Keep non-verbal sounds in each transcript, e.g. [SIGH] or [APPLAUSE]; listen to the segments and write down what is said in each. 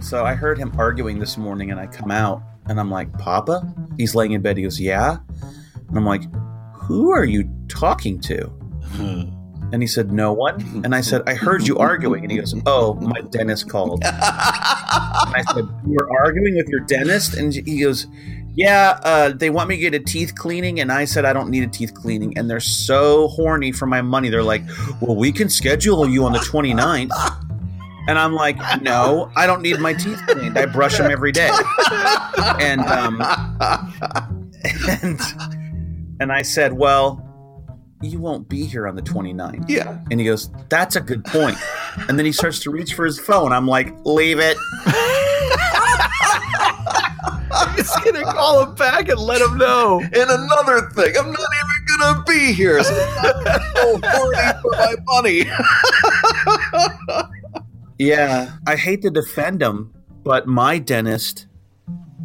So I heard him arguing this morning, and I come out and I'm like, Papa? He's laying in bed. He goes, Yeah. And I'm like, Who are you talking to? And he said, No one. And I said, I heard you arguing. And he goes, Oh, my dentist called. and I said, You were arguing with your dentist? And he goes, Yeah, uh, they want me to get a teeth cleaning. And I said, I don't need a teeth cleaning. And they're so horny for my money. They're like, Well, we can schedule you on the 29th. And I'm like, no, I don't need my teeth cleaned. I brush them every day. And um, and and I said, well, you won't be here on the 29th. Yeah. And he goes, that's a good point. And then he starts to reach for his phone. I'm like, leave it. He's gonna call him back and let him know. And another thing, I'm not even gonna be here. So I'm not so horny for my money. [LAUGHS] Yeah, I hate to defend him, but my dentist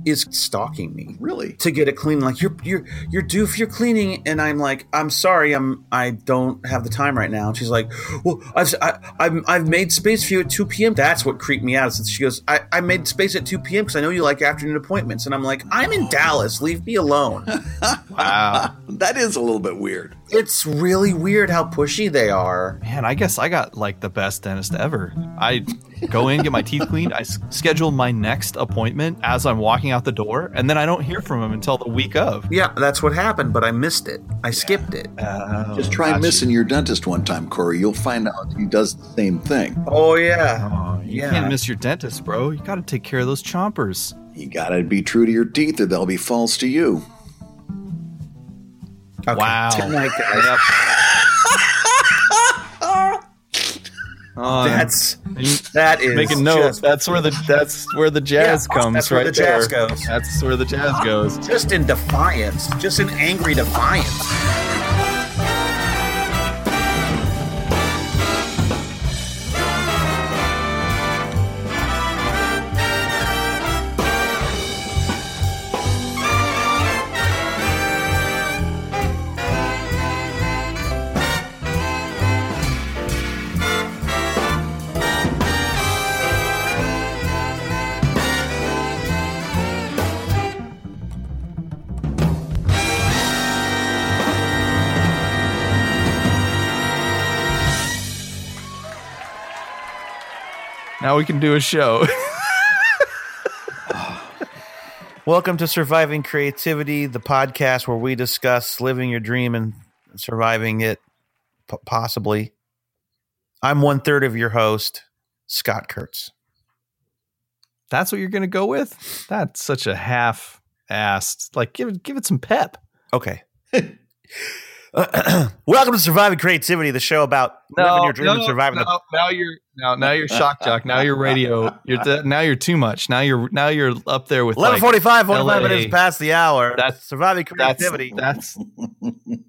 is stalking me. Really? To get it clean, like you're you're you're due for your cleaning, and I'm like, I'm sorry, I'm I don't have the time right now. And she's like, Well, I've I, I've I've made space for you at two p.m. That's what creeped me out. Since she goes, I I made space at two p.m. because I know you like afternoon appointments, and I'm like, I'm in Dallas, leave me alone. [LAUGHS] Wow. that is a little bit weird. It's really weird how pushy they are. Man, I guess I got like the best dentist ever. I go in, get my teeth cleaned, I s- schedule my next appointment as I'm walking out the door, and then I don't hear from him until the week of. Yeah, that's what happened, but I missed it. I skipped it. Oh, Just try missing your dentist one time, Corey. You'll find out he does the same thing. Oh yeah. Oh, you Yeah. can't miss your dentist, bro. You got to take care of those chompers. You gotta be true to your teeth or they'll be false to you. Okay. Wow. [LAUGHS] Good night, guys. Yep. [LAUGHS] Oh, That's that is Make a note. just, That's where the that's where the jazz Yeah, comes. that's where right the jazz there. goes. That's where the jazz goes. just in defiance, just in angry defiance. We can do a show. [LAUGHS] Welcome to Surviving Creativity, the podcast where we discuss living your dream and surviving it, p- possibly. I'm one third of your host, Scott Kurtz. That's what you're gonna go with? That's such a half-assed. Like, give it give it some pep. Okay. [LAUGHS] [CLEARS THROAT] Welcome to Surviving Creativity, the show about living your dream and surviving the now you're now now you're shock jock. Now you're radio. You're th- now you're too much. Now you're now you're up there with Eleven like, forty-five, forty-five LA. minutes past the hour. That's- surviving that's creativity. that's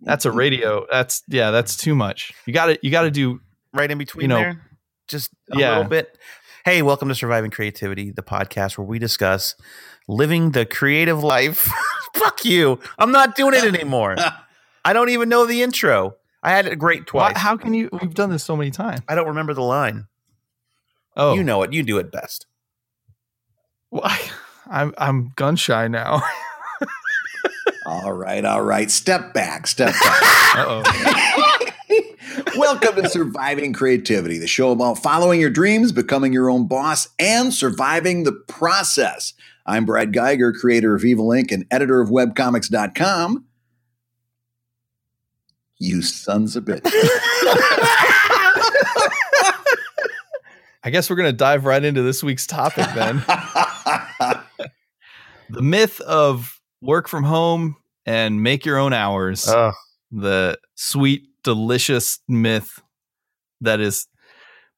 that's a radio. That's yeah. That's too much. You got to you got to do right in between you know, there, just a yeah. little bit. Hey, welcome to Surviving Creativity, the podcast where we discuss living the creative life. [LAUGHS] Fuck you! I'm not doing it anymore. [LAUGHS] I don't even know the intro. I had it great Why, twice. how can you? We've done this so many times. I don't remember the line. Oh, You know it. You do it best. Why? I'm I'm gun shy now. [LAUGHS] All right, all right. Step back, step back. [LAUGHS] [LAUGHS] Welcome to Surviving Creativity, the show about following your dreams, becoming your own boss, and surviving the process. I'm Brad Guigar, creator of Evil Inc. and editor of webcomics.com. You sons of bitches. [LAUGHS] I guess we're gonna dive right into this week's topic then. [LAUGHS] the myth of work from home and make your own hours. Ugh. the sweet, delicious myth that is.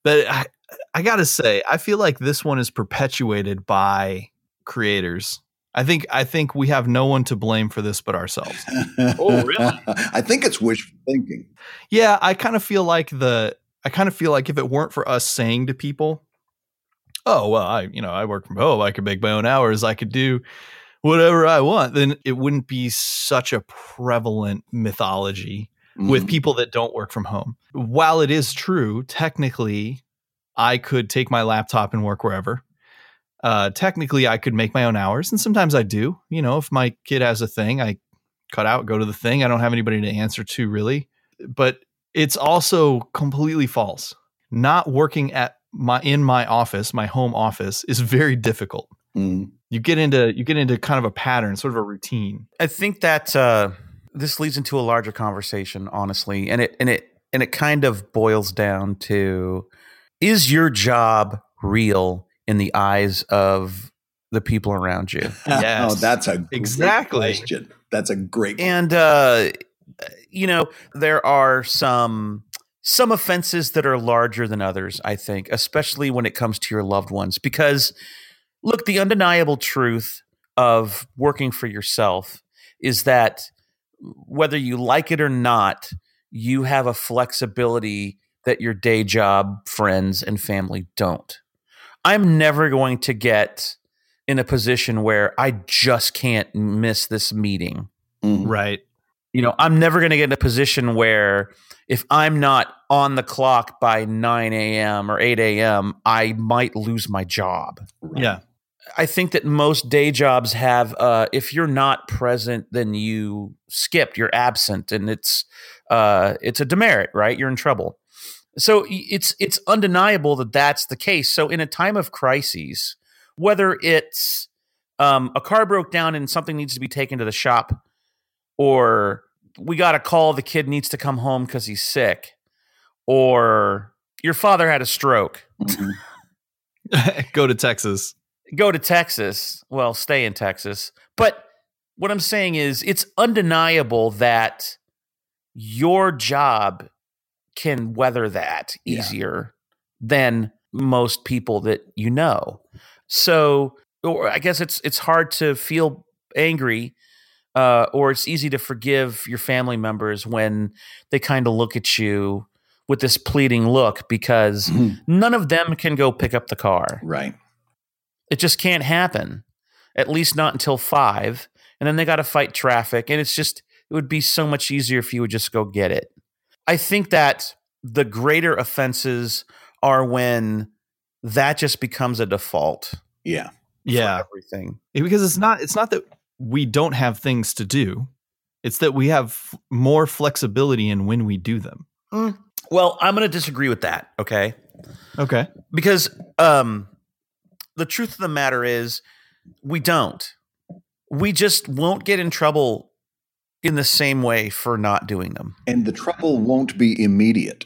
But I, I gotta say, I feel like this one is perpetuated by creators. I think I think we have no one to blame for this but ourselves. [LAUGHS] Oh, really? I think it's wishful thinking. Yeah, I kind of feel like the I kind of feel like if it weren't for us saying to people, "Oh, well, I you know, I work from home, I could make my own hours, I could do whatever I want," then it wouldn't be such a prevalent mythology with Mhm. people that don't work from home. While it is true, technically, I could take my laptop and work wherever. Uh, technically, I could make my own hours, and sometimes I do. You know, if my kid has a thing, I cut out, go to the thing. I don't have anybody to answer to really. But it's also completely false. Not working at my in my office, my home office, is very difficult. Mm. You get into you get into kind of a pattern, sort of a routine. I think that uh, this leads into a larger conversation, honestly, and it and it and it kind of boils down to: Is your job real in the eyes of the people around you? [LAUGHS] Yes. oh, that's a great Exactly. question. That's a great and uh, you know, there are some some offenses that are larger than others. I think, especially when it comes to your loved ones, because look, the undeniable truth of working for yourself is that whether you like it or not, you have a flexibility that your day job friends and family don't. I'm never going to get in a position where I just can't miss this meeting. Mhm. Right. You know, I'm never going to get in a position where if I'm not on the clock by 9 a.m. or 8 a.m., I might lose my job. Right. Yeah. I think that most day jobs have uh, if you're not present, then you skipped, you're absent, and it's uh, it's a demerit, right? You're in trouble. So it's it's undeniable that that's the case. So in a time of crises, whether it's um, a car broke down and something needs to be taken to the shop, or we got a call the kid needs to come home because he's sick, or your father had a stroke Mhm. [LAUGHS] [LAUGHS] Go to Texas. go to Texas. Well, stay in Texas. But what I'm saying is, it's undeniable that your job can weather that Yeah. easier than most people that you know. So, or I guess it's it's hard to feel angry, uh, or it's easy to forgive your family members when they kind of look at you with this pleading look because Mhm. none of them can go pick up the car. Right. It just can't happen. At least not until five. And then they got to fight traffic. And it's just, it would be so much easier if you would just go get it. I think that the greater offenses are when that just becomes a default. Yeah. Yeah. everything. because it's not it's not that we don't have things to do it's that we have f- more flexibility in when we do them Well, I'm going to disagree with that. Okay. okay Because um, the truth of the matter is, we don't. We just won't get in trouble in the same way for not doing them. And the trouble won't be immediate.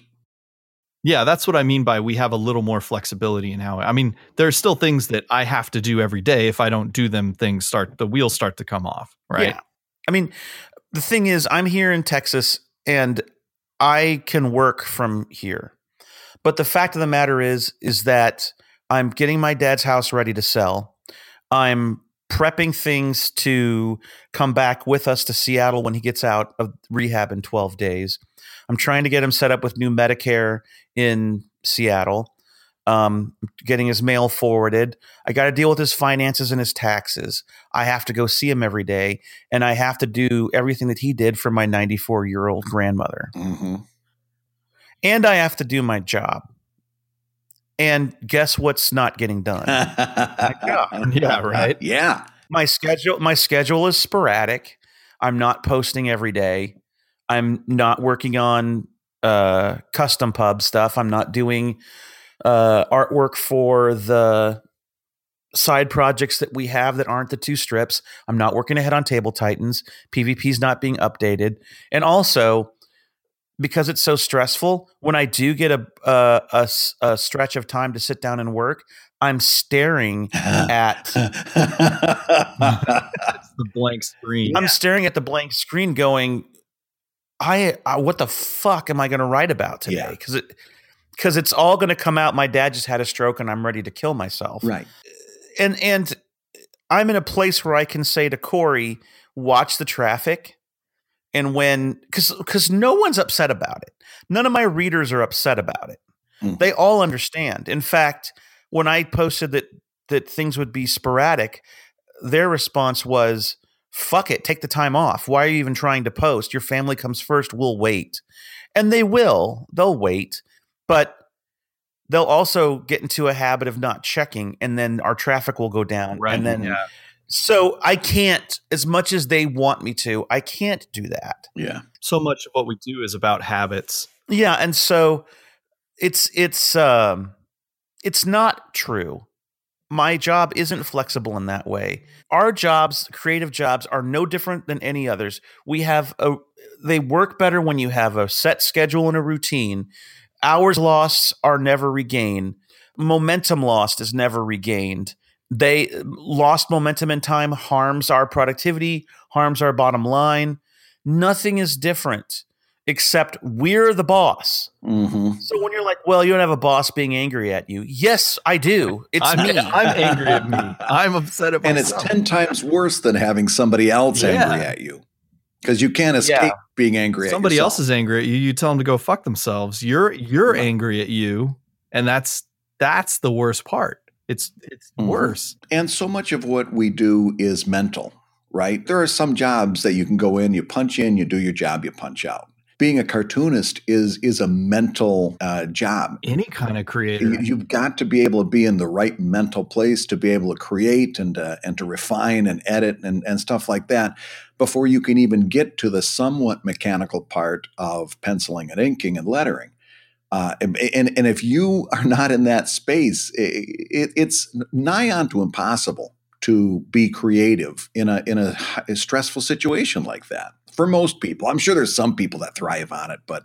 yeah that's what i mean by we have a little more flexibility in how i mean there are still things that i have to do every day if i don't do them things start the wheels start to come off right Yeah. I mean, the thing is, I'm here in Texas and I can work from here. But the fact of the matter is, is that I'm getting my dad's house ready to sell. I'm prepping things to come back with us to Seattle when he gets out of rehab in 12 days. I'm trying to get him set up with new Medicare in Seattle. Um, getting his mail forwarded. I got to deal with his finances and his taxes. I have to go see him every day, and I have to do everything that he did for my 94 year old grandmother. Mm-hmm. And I have to do my job. And guess what's not getting done? [LAUGHS] Yeah, right. Yeah. my schedule my schedule is sporadic. I'm not posting every day. I'm not working on uh, custom pub stuff. I'm not doing uh, artwork for the side projects that we have that aren't the two strips. I'm not working ahead on Table Titans. PvP's not being updated, and also because it's so stressful. When I do get a a a stretch of time to sit down and work, I'm staring at [LAUGHS] the blank screen I'm staring at the blank screen going, I, I what the fuck am I going to write about today? Yeah. Because it because it's all going to come out. My dad just had a stroke, and I'm ready to kill myself. right. And and I'm in a place where I can say to Corey, watch the traffic. And when because because no one's upset about it. None of my readers are upset about it. Mm. They all understand. In fact, when I posted that that things would be sporadic, their response was, fuck it, take the time off. Why are you even trying to post? Your family comes first, we'll wait. And they will, they'll wait. But they'll also get into a habit of not checking and then our traffic will go down Right. and then Yeah. So i can't as much as they want me to i can't do that. Yeah. So much of what we do is about habits. yeah and so it's it's um it's not true. My job isn't flexible in that way. Our jobs creative jobs are no different than any others. We have a they work better when you have a set schedule and a routine. Hours lost are never regained. Momentum lost is never regained they lost momentum in time harms our productivity harms our bottom line nothing is different except we're the boss hmm so when you're like well you don't have a boss being angry at you yes i do it's I'm, me I'm angry at me. [LAUGHS] I'm upset at myself. And it's 10 times worse than having somebody else Yeah. angry at you because you can't escape Yeah. being angry at Somebody yourself. else is angry at you. You tell them to go fuck themselves. You're you're Yeah. angry at you, and that's that's the worst part. It's it's Mhm. worse. And so much of what we do is mental, right? There are some jobs that you can go in, you punch in, you do your job, you punch out. Being a cartoonist is is a mental uh, job. Any kind of creator. You- You've got to be able to be in the right mental place to be able to create and to, and to refine and edit and, and stuff like that before you can even get to the somewhat mechanical part of penciling and inking and lettering. Uh, and, and if you are not in that space, it, it's nigh on to impossible to be creative in a in a, a stressful situation like that. For most people, I'm sure there's some people that thrive on it, but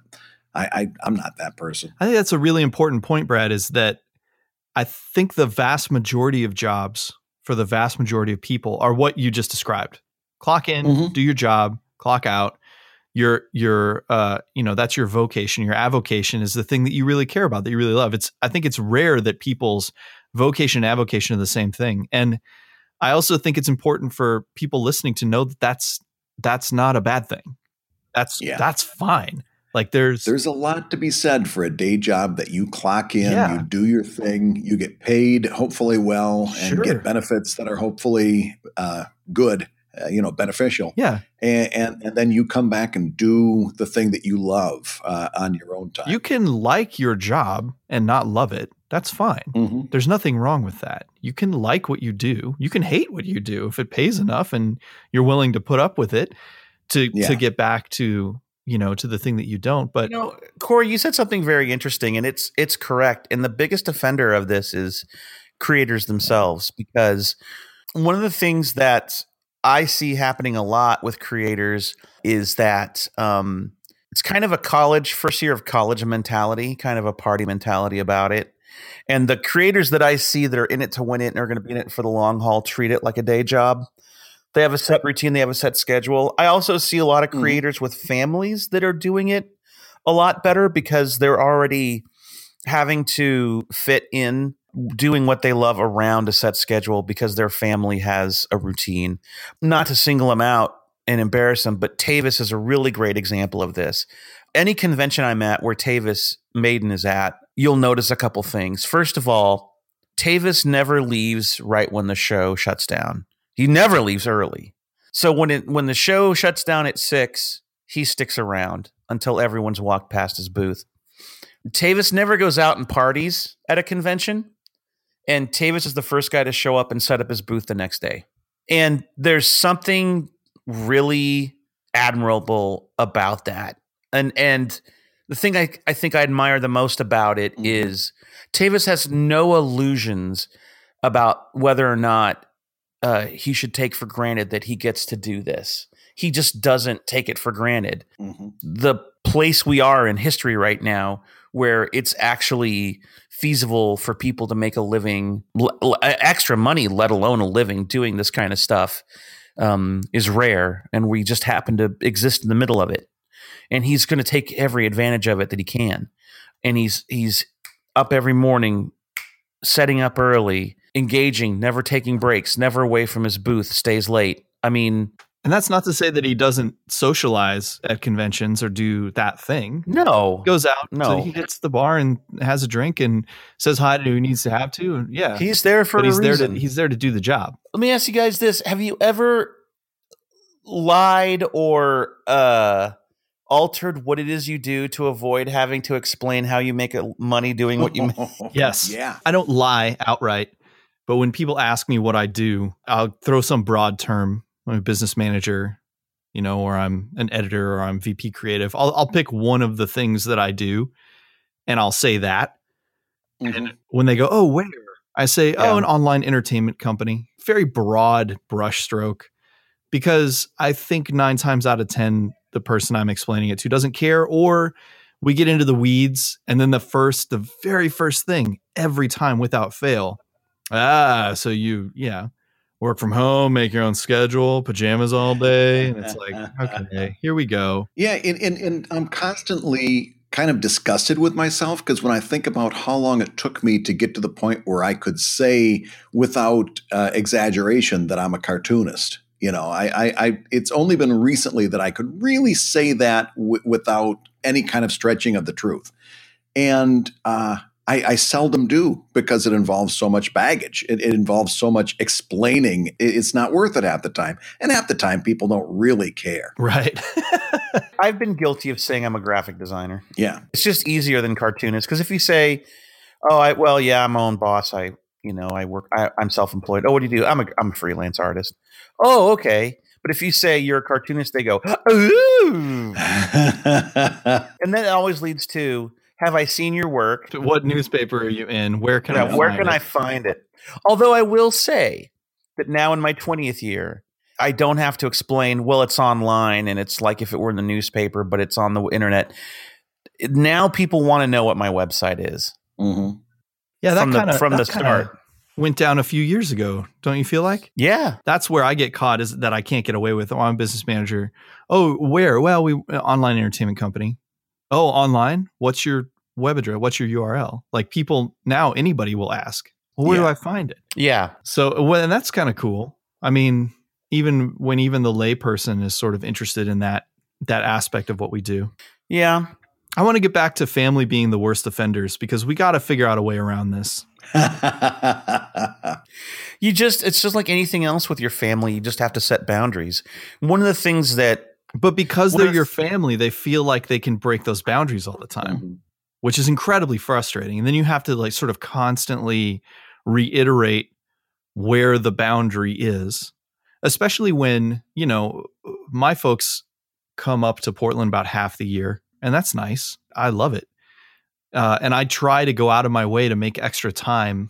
I, I I'm not that person. I think that's a really important point, Brad, is that I think the vast majority of jobs for the vast majority of people are what you just described. Clock in, Mhm. do your job, clock out. Your your uh you know that's your vocation your avocation is the thing that you really care about that you really love it's i think it's rare that people's vocation and avocation are the same thing and i also think it's important for people listening to know that that's that's not a bad thing that's Yeah. that's fine like there's There's a lot to be said for a day job that you clock in, Yeah. you do your thing, you get paid hopefully well, and Sure. get benefits that are hopefully uh, good, uh, you know, beneficial, yeah and, and and then you come back and do the thing that you love uh, on your own time. You can like your job and not love it. That's fine. Mhm. There's nothing wrong with that. You can like what you do. You can hate what you do if it pays enough and you're willing to put up with it to Yeah. to get back to, you know, to the thing that you don't. But you know, Corey, you said something very interesting, and it's it's correct. And the biggest offender of this is creators themselves, because one of the things that I see happening a lot with creators is that um, it's kind of a college first year of college mentality, kind of a party mentality about it. And the creators that I see that are in it to win it and are going to be in it for the long haul treat it like a day job. They have a set routine, they have a set schedule. I also see a lot of Mhm. creators with families that are doing it a lot better because they're already having to fit in doing what they love around a set schedule because their family has a routine. Not to single them out and embarrass them, but Tavis is a really great example of this. Any convention I'm at where Tavis Maiden is at, you'll notice a couple things. First of all, Tavis never leaves right when the show shuts down. He never leaves early. So when it when the show shuts down at six, he sticks around until everyone's walked past his booth. Tavis never goes out and parties at a convention, and Tavis is the first guy to show up and set up his booth the next day. And there's something really admirable about that. And and the thing I, I think I admire the most about it Mhm. is Tavis has no illusions about whether or not uh, he should take for granted that he gets to do this. He just doesn't take it for granted Mhm. the place we are in history right now where it's actually feasible for people to make a living extra money let alone a living doing this kind of stuff um, is rare and we just happen to exist in the middle of it. And he's going to take every advantage of it that he can. And he's he's up every morning setting up early engaging never taking breaks never away from his booth stays late. I mean and that's not to say that he doesn't socialize at conventions or do that thing. no He goes out, No. so he hits the bar and has a drink and says hi to who he needs to have to. And yeah, he's there for but a he's there to he's there to do the job. let me ask you guys this have you ever lied or uh altered what it is you do to avoid having to explain how you make money doing what you [LAUGHS] make? Yes. Yeah. I don't lie outright, but when people ask me what I do, I'll throw some broad term. I'm a business manager, you know, or I'm an editor or I'm VP creative. I'll, I'll pick one of the things that I do and I'll say that. Mhm. When they go, oh, where? I say, Yeah. oh, an online entertainment company. Very broad brushstroke because I think nine times out of 10, the person I'm explaining it to doesn't care, or we get into the weeds. And then the first, the very first thing every time without fail. Ah, so you, yeah, work from home, make your own schedule, pajamas all day. And it's like, [LAUGHS] okay, here we go. Yeah, and, and, and I'm constantly kind of disgusted with myself because when I think about how long it took me to get to the point where I could say without uh, exaggeration that I'm a cartoonist, you know, I, I, I it's only been recently that I could really say that w- without any kind of stretching of the truth, and uh, I, I seldom do because it involves so much baggage. It, it involves so much explaining. It- it's not worth it half the time, and half the time people don't really care. Right. [LAUGHS] I've been guilty of saying I'm a graphic designer. Yeah. It's just easier than cartoonist because if you say, "Oh, I well, yeah, I'm my own boss. I, you know, I work. I, I'm self-employed. Oh, what do you do? I'm a I'm a freelance artist. Oh, okay. But if you say you're a cartoonist, they go, "Ooh," [LAUGHS] and then it always leads to, "Have I seen your work? what newspaper are you in? Where can Yeah, I where find can it? I find it?" Although I will say that now in my 20th year, I don't have to explain, well, it's online and it's like if it were in the newspaper, but it's on the internet. Now people want to know what my website is Mhm. Yeah, that from the, kind of from the start. went down a few years ago. Don't you feel like? Yeah. That's where I get caught is that I can't get away with. Oh, I'm a business manager. Oh, where? Well, we online entertainment company. Oh, online. What's your web address? What's your URL? Like people now, anybody will ask. Well, where do I find it? Yeah. So, well, and that's kind of cool. I mean, even when even the layperson is sort of interested in that that aspect of what we do. Yeah. I want to get back to family being the worst offenders because we got to figure out a way around this. [LAUGHS] You just, it's just like anything else with your family. You just have to set boundaries. One of the things that, But because they're your family, they feel like they can break those boundaries all the time. Mm-hmm. Which is incredibly frustrating. And then you have to like sort of constantly reiterate where the boundary is, especially when, you know, my folks come up to Portland about half the year, and that's nice. I love it. Uh, and I try to go out of my way to make extra time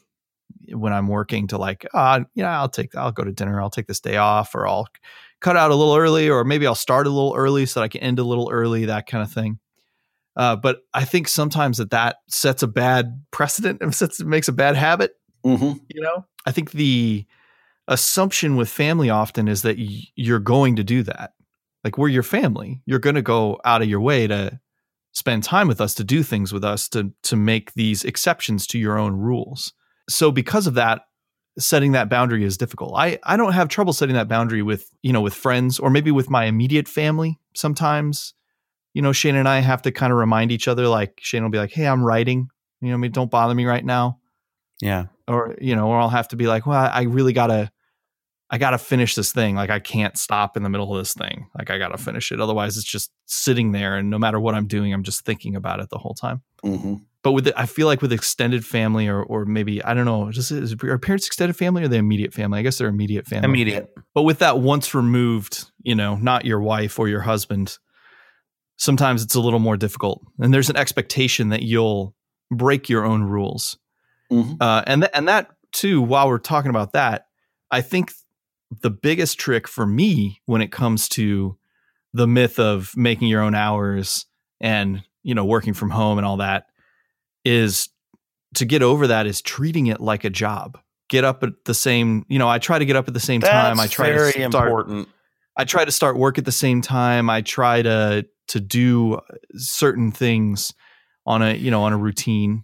when I'm working to like, uh, yeah, I'll take, I'll go to dinner, I'll take this day off, or I'll cut out a little early, or maybe I'll start a little early so that I can end a little early, that kind of thing. Uh, but I think sometimes that that sets a bad precedent and [LAUGHS] sets, makes a bad habit. Mhm. You know, I think the assumption with family often is that y- you're going to do that. Like we're your family, you're going to go out of your way to spend time with us, to do things with us, to to make these exceptions to your own rules. So because of that, setting that boundary is difficult. I I don't have trouble setting that boundary with you know with friends or maybe with my immediate family. Sometimes you know, Shane and I have to kind of remind each other, like Shane will be like, Hey, I'm writing, you know, I mean, don't bother me right now. yeah. Or, you know, or I'll have to be like, well, I really gotta, I gotta finish this thing. Like I can't stop in the middle of this thing. Like I gotta finish it. Otherwise it's just sitting there. And no matter what I'm doing, I'm just thinking about it the whole time. Mhm. But with, the, I feel like with extended family or, or maybe, I don't know, just is are parents extended family or the immediate family? I guess they're immediate family. Immediate. But with that once removed, you know, not your wife or your husband, sometimes it's a little more difficult. And there's an expectation that you'll break your own rules. Mhm. Uh, and, th- and that too, while we're talking about that, I think the biggest trick for me when it comes to the myth of making your own hours and, you know, working from home and all that is to get over that is treating it like a job. Get up at the same, you know, I try to get up at the same time. I That's try very to start important. I try to start work at the same time. I try to to do certain things on a you know on a routine.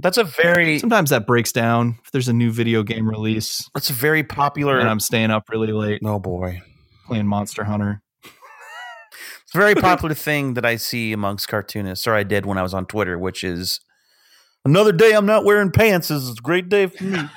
That's a very, Sometimes that breaks down if there's a new video game release that's a very popular. and I'm staying up really late oh boy. playing Monster Hunter. [LAUGHS] It's a very [LAUGHS] popular thing that I see amongst cartoonists, or I did when I was on Twitter, which is another day I'm not wearing pants is a great day for me. and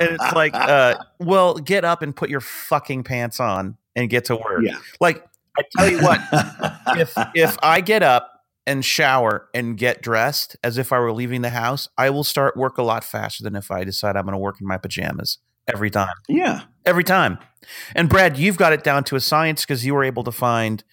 it's like, uh, well, get up and put your fucking pants on and get to work. Yeah. Like, I tell you what, [LAUGHS] if if I get up and shower and get dressed as if I were leaving the house, I will start work a lot faster than if I decide I'm going to work in my pajamas every time. Yeah. Every time. And Brad, you've got it down to a science because you were able to find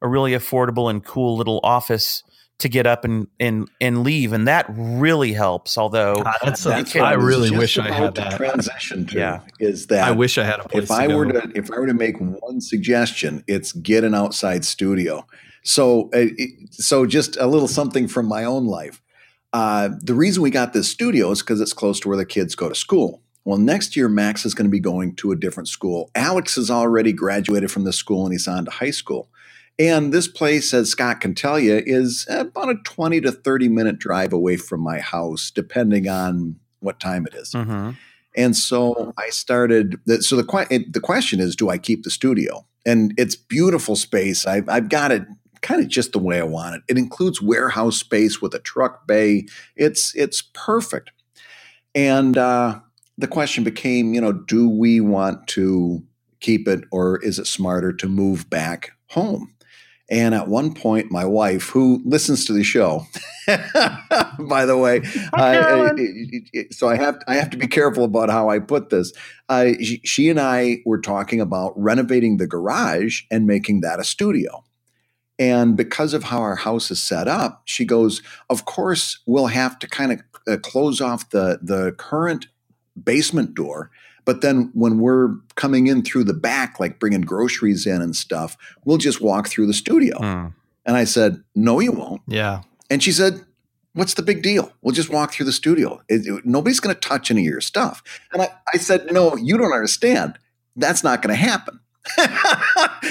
a really affordable and cool little office to get up and and and leave, and that really helps. Although God, that's, That's I what was really wish I had that. Transition to Yeah. is that I wish I had a place if I to go. were to if I were to make one suggestion, it's get an outside studio. So, uh, so just a little something from my own life. Uh, the reason we got this studio is because it's close to where the kids go to school. Well, next year Max is going to be going to a different school. Alex has already graduated from this school and he's on to high school. And this place, as Scott can tell you, is about a 20 to 30 minute drive away from my house, depending on what time it is. Mhm. And so I started. So the the question is, do I keep the studio? And it's beautiful space. I've I've got it kind of just the way I want it. It includes warehouse space with a truck bay. It's it's perfect. And uh, the question became, you know, do we want to keep it, or is it smarter to move back home? And at one point, my wife, who listens to the show, [LAUGHS] by the way, so I have I have to be careful about how I put this. Uh, she, she and I were talking about renovating the garage and making that a studio. And because of how our house is set up, she goes, "Of course, we'll have to kind of uh, close off the the current basement door." But then when we're coming in through the back, like bringing groceries in and stuff, we'll just walk through the studio. Hmm. And I said, No, you won't. yeah. And she said, What's the big deal? We'll just walk through the studio. It- it- nobody's going to touch any of your stuff. And I, I said, No, you don't understand. That's not going to happen. [LAUGHS]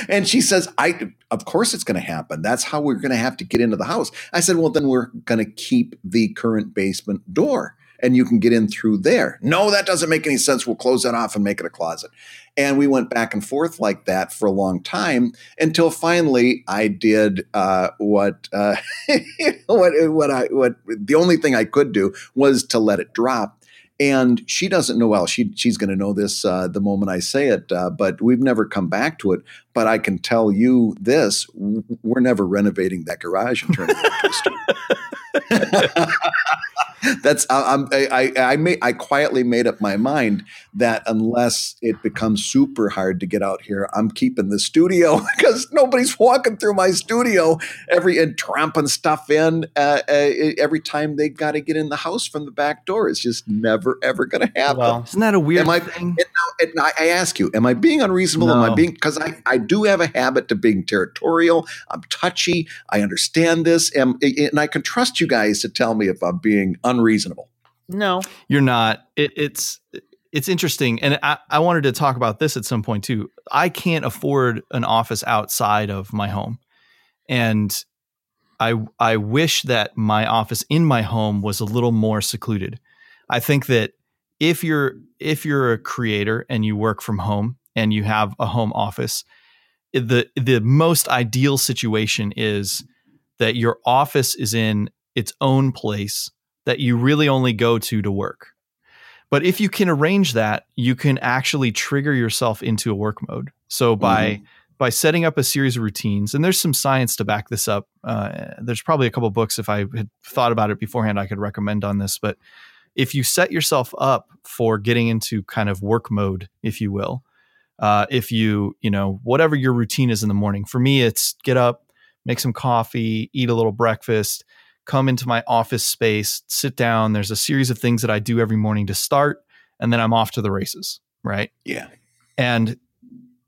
and she says, I of course it's going to happen. That's how we're going to have to get into the house. I said, Well, then we're going to keep the current basement door and you can get in through there. No, that doesn't make any sense. We'll close that off and make it a closet. And we went back and forth like that for a long time until finally I did uh, what uh, [LAUGHS] what what I what the only thing I could do was to let it drop. And she doesn't know. Well, she she's going to know this uh, the moment I say it. Uh, but we've never come back to it. But I can tell you this: we're never renovating that garage and turning it into a studio. [LAUGHS] [LAUGHS] That's I, I'm, I I I, quietly made up my mind that unless it becomes super hard to get out here, I'm keeping the studio [LAUGHS] because nobody's walking through my studio every and tramping stuff in uh, uh, every time they got to get in the house from the back door. It's just never ever going to happen. Well, Isn't that a weird Am I- thing? And I, I ask you, am I being unreasonable? Am I being because I, I do have a habit to being territorial. I'm touchy. I understand this, and, and I can trust you guys to tell me if I'm being unreasonable. no. You're not. It, it's it's interesting, and I, I wanted to talk about this at some point too. I can't afford an office outside of my home, and I I wish that my office in my home was a little more secluded. I think that if you're if you're a creator and you work from home and you have a home office, the the most ideal situation is that your office is in its own place that you really only go to to work. But if you can arrange that, you can actually trigger yourself into a work mode. So by by setting up a series of routines, and there's some science to back this up. Uh, there's probably a couple books if I had thought about it beforehand, I could recommend on this. But if you set yourself up for getting into kind of work mode, if you will, uh, if you you know whatever your routine is in the morning. For me, it's get up, make some coffee, eat a little breakfast, come into my office space, sit down. There's a series of things that I do every morning to start, and then I'm off to the races, right? Yeah. And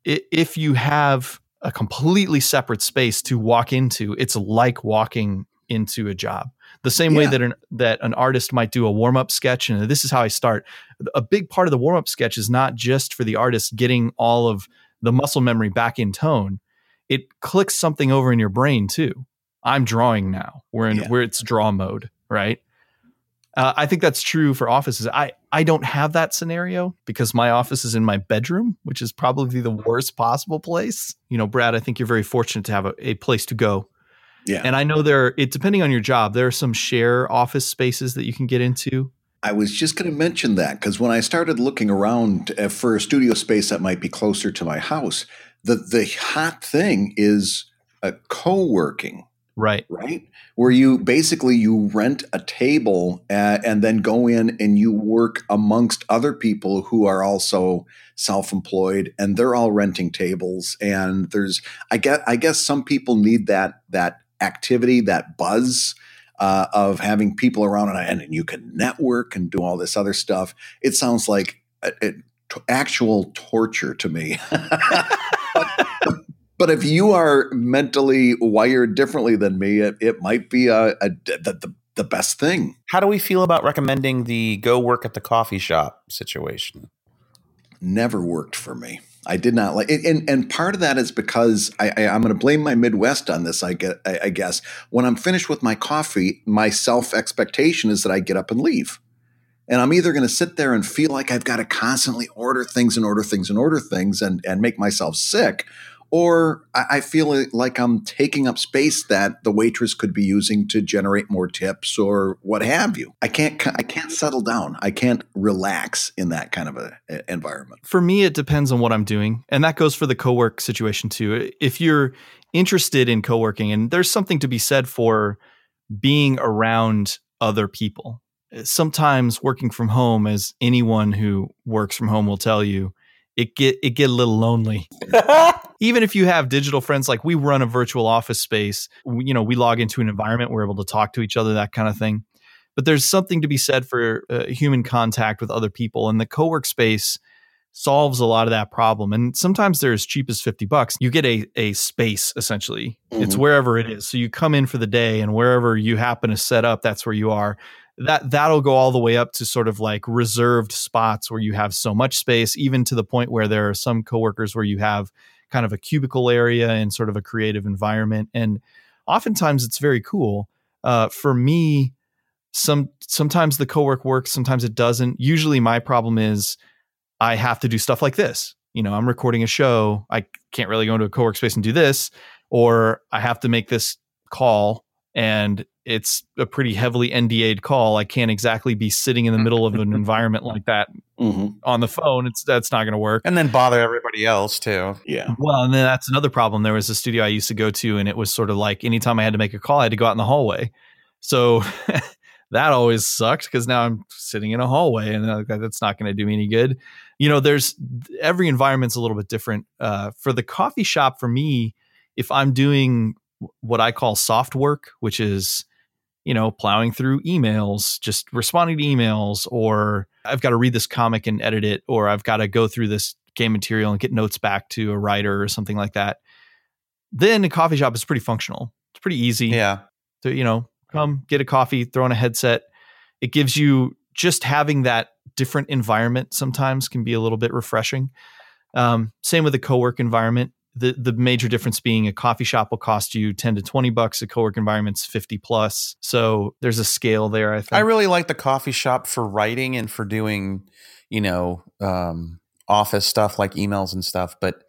if you have a completely separate space to walk into, it's like walking into a job. The same way that an that an artist might do a warm up sketch, and this is how I start. A big part of the warm up sketch is not just for the artist getting all of the muscle memory back in tone. It clicks something over in your brain too. I'm drawing now. We're in Yeah. where it's draw mode, right? Uh, I think that's true for offices. I I don't have that scenario because my office is in my bedroom, which is probably the worst possible place. You know, Brad, I think you're very fortunate to have a, a place to go. Yeah. And I know there, it depending on your job, there are some share office spaces that you can get into. I was just going to mention that because when I started looking around uh, for a studio space that might be closer to my house, the the hot thing is a co-working Right. right? Where you basically you rent a table uh, and then go in and you work amongst other people who are also self-employed and they're all renting tables and there's i guess i guess some people need that that activity that buzz uh, of having people around and, and you can network and do all this other stuff. It sounds like t- actual torture to me [LAUGHS] but if you are mentally wired differently than me, it, it might be a, a the, the, the best thing. How do we feel about recommending the go work at the coffee shop situation? Never worked for me. I did not like it, and and part of that is because I, I am going to blame my Midwest on this. I get I, I guess when I'm finished with my coffee, my self expectation is that I get up and leave. And I'm either going to sit there and feel like I've got to constantly order things and order things and order things and, and make myself sick, or I feel like I'm taking up space that the waitress could be using to generate more tips or what have you. I can't I can't settle down. I can't relax in that kind of a, a environment. For me, it depends on what I'm doing, and that goes for the co-work situation too. If you're interested in co-working, and there's something to be said for being around other people. Uh, sometimes working from home, as anyone who works from home will tell you, it get it get a little lonely. [LAUGHS] Even if you have digital friends, like we run a virtual office space, we, you know, we log into an environment, we're able to talk to each other, that kind of thing. But there's something to be said for uh, human contact with other people, and the co-work space solves a lot of that problem. And sometimes they're as cheap as 50 bucks. You get a, a space essentially. Mm-hmm. It's wherever it is. So you come in for the day and wherever you happen to set up, that's where you are that that'll go all the way up to sort of like reserved spots where you have so much space even to the point where there are some coworkers where you have kind of a cubicle area and sort of a creative environment. And oftentimes it's very cool. Uh, for me some sometimes the co-work works sometimes it doesn't. Usually my problem is i have to do stuff like this. You know i'm recording a show. I can't really go into a co-work space and do this. Or i have to make this call and it's a pretty heavily NDA'd call. I can't exactly be sitting in the middle of an [LAUGHS] environment like that mm-hmm. on the phone. It's that's not going to work. And then bother everybody else too. Yeah. Well, and then that's another problem. There was a studio I used to go to, and it was sort of like anytime I had to make a call, I had to go out in the hallway. So [LAUGHS] that always sucked because now I'm sitting in a hallway, and that's not going to do me any good. You know, there's every environment's a little bit different. Uh, for the coffee shop, for me, if I'm doing what I call soft work, which is you know, plowing through emails, just responding to emails, or I've got to read this comic and edit it, or I've got to go through this game material and get notes back to a writer or something like that. Then a coffee shop is pretty functional. It's pretty easy. Yeah. To, you know, come get a coffee, throw on a headset. It gives you just having that different environment sometimes can be a little bit refreshing. Um, same with the co-work environment the the major difference being a coffee shop will cost you 10 to 20 bucks a co-work environment's 50 plus. So there's a scale there i think. i really like the coffee shop for writing and for doing you know um, office stuff like emails and stuff but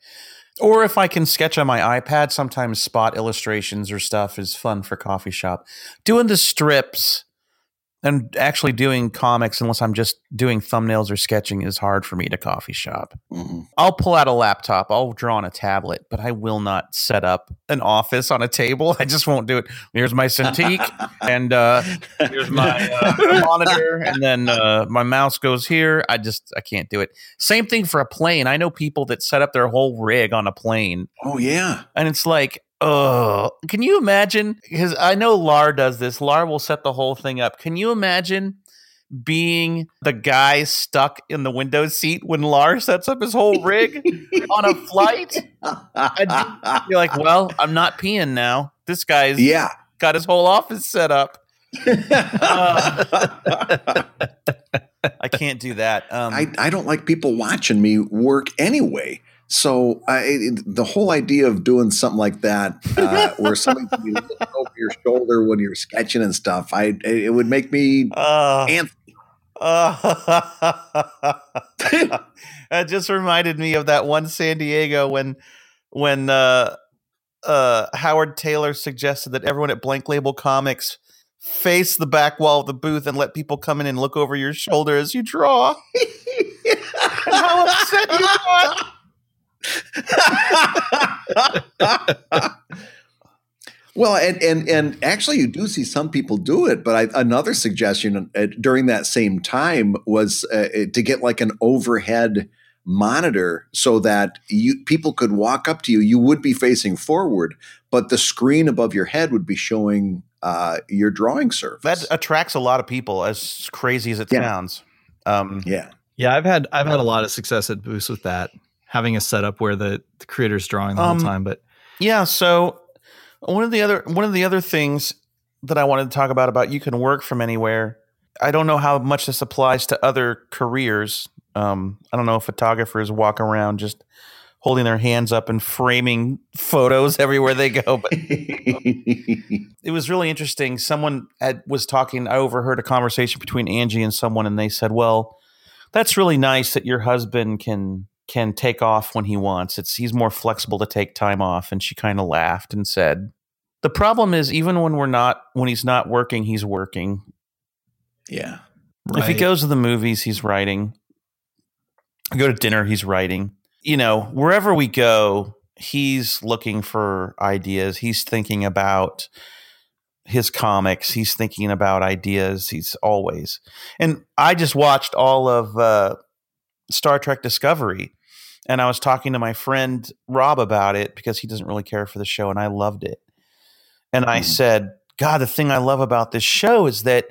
or if i can sketch on my ipad sometimes spot illustrations or stuff is fun for coffee shop. Doing the strips and actually doing comics unless i'm just doing thumbnails or sketching is hard for me to coffee shop. Mm-hmm. i'll pull out a laptop i'll draw on a tablet but i will not set up an office on a table. [LAUGHS] I just won't do it. Here's my cintiq [LAUGHS] and uh, here's my uh, [LAUGHS] monitor and then uh, my mouse goes here. I just i can't do it. Same thing for a plane. I know people that set up their whole rig on a plane. Oh yeah. And it's like Oh, can you imagine? Because I know Lar does this. Lar will set the whole thing up. Can you imagine being the guy stuck in the window seat when Lar sets up his whole rig on a flight? [LAUGHS] you're like, well, I'm not peeing now. This guy's yeah got his whole office set up. uh, [LAUGHS] I can't do that. Um, I, I don't like people watching me work anyway. So I, the whole idea of doing something like that, uh, where somebody can be looking [LAUGHS] over your shoulder when you're sketching and stuff, I it would make me uh, antsy. [LAUGHS] Uh, it just reminded me of that one San Diego when when uh, uh, Howard Tayler suggested that everyone at Blank Label Comics face the back wall of the booth and let people come in and look over your shoulder as you draw. [LAUGHS] how upset you got. [LAUGHS] well, and, and and actually, you do see some people do it. But I, another suggestion uh, during that same time was uh, to get like an overhead monitor so that you people could walk up to you. You would be facing forward, but the screen above your head would be showing uh, your drawing surface. That attracts a lot of people, as crazy as it Yeah. sounds. Um, yeah. Yeah, I've had I've had a lot of success at Boost with that, having a setup where the, the creator's drawing the Um, whole time. But Yeah, so one of the other one of the other things that I wanted to talk about about you can work from anywhere. I don't know how much this applies to other careers. Um, I don't know if photographers walk around just holding their hands up and framing photos [LAUGHS] everywhere they go, but it was really interesting. Someone had, was talking. I overheard a conversation between Angie and someone, and they said, "Well, that's really nice that your husband can can take off when he wants. It's he's more flexible to take time off." And she kind of laughed and said, "The problem is, even when we're not when he's not working, he's working. yeah. If he goes to the movies, he's writing. Go to dinner, he's writing. You know, wherever we go, he's looking for ideas. He's thinking about his comics. He's thinking about ideas. He's always. And I just watched all of uh, Star Trek Discovery, and I was talking to my friend Rob about it because he doesn't really care for the show, and I loved it. And I Mhm. said, God, the thing I love about this show is that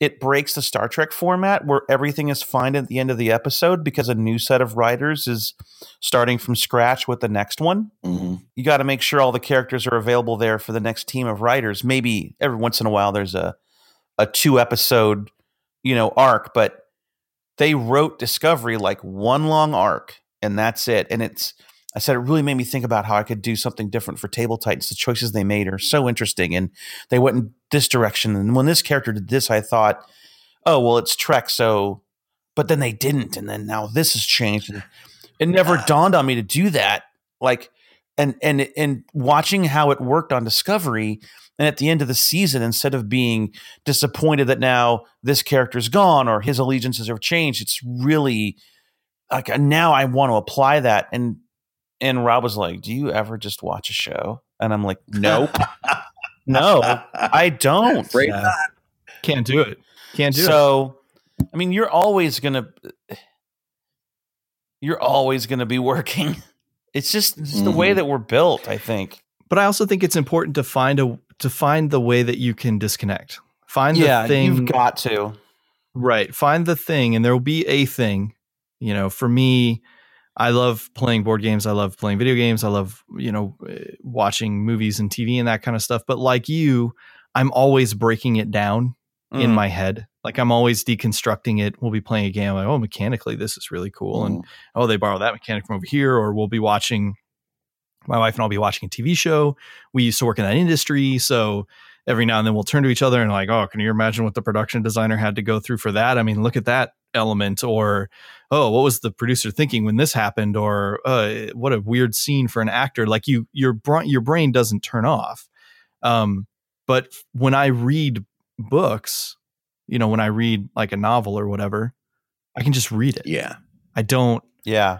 it breaks the Star Trek format where everything is fine at the end of the episode because a new set of writers is starting from scratch with the next one. hmm You got to make sure all the characters are available there for the next team of writers. Maybe every once in a while there's a a two episode, you know, arc, but they wrote Discovery like one long arc and that's it. And it's I said it really made me think about how I could do something different for Table Titans. The choices they made are so interesting, and they went in this direction. And when this character did this, I thought, oh well, it's Trek, so. But then they didn't, and then now this has changed. And it never dawned on me to do that. Like, and and and watching how it worked on Discovery, and at the end of the season, instead of being disappointed that now this character's gone or his allegiances have changed, it's really like now I want to apply that. And and Rob was like, "Do you ever just watch a show?" And I'm like, "Nope, [LAUGHS] no, I don't." Afraid Yeah. Can't do it. Can't do it. so, I mean, you're always gonna, you're always gonna be working. [LAUGHS] It's just, it's just the way Mhm. that we're built. I think. But I also think it's important to find a to find the way that you can disconnect. Find yeah, the thing you've got to. Right. Find the thing, and there will be a thing. You know, for me, I love playing board games. I love playing video games. I love, you know, eh, watching movies and TV and that kind of stuff. But like you, I'm always breaking it down in Mm. my head. Like I'm always deconstructing it. We'll be playing a game. Like, oh, mechanically, this is really cool. And oh, they borrow that mechanic from over here. Or we'll be watching, my wife and I'll be watching a TV show. We used to work in that industry. So every now and then we'll turn to each other and like, oh, can you imagine what the production designer had to go through for that? I mean, look at that element. Or, oh, what was the producer thinking when this happened? Or uh, what a weird scene for an actor. Like you, your, br- your brain doesn't turn off. Um, but when I read books, you know, when I read like a novel or whatever, I can just read it. Yeah. I don't Yeah.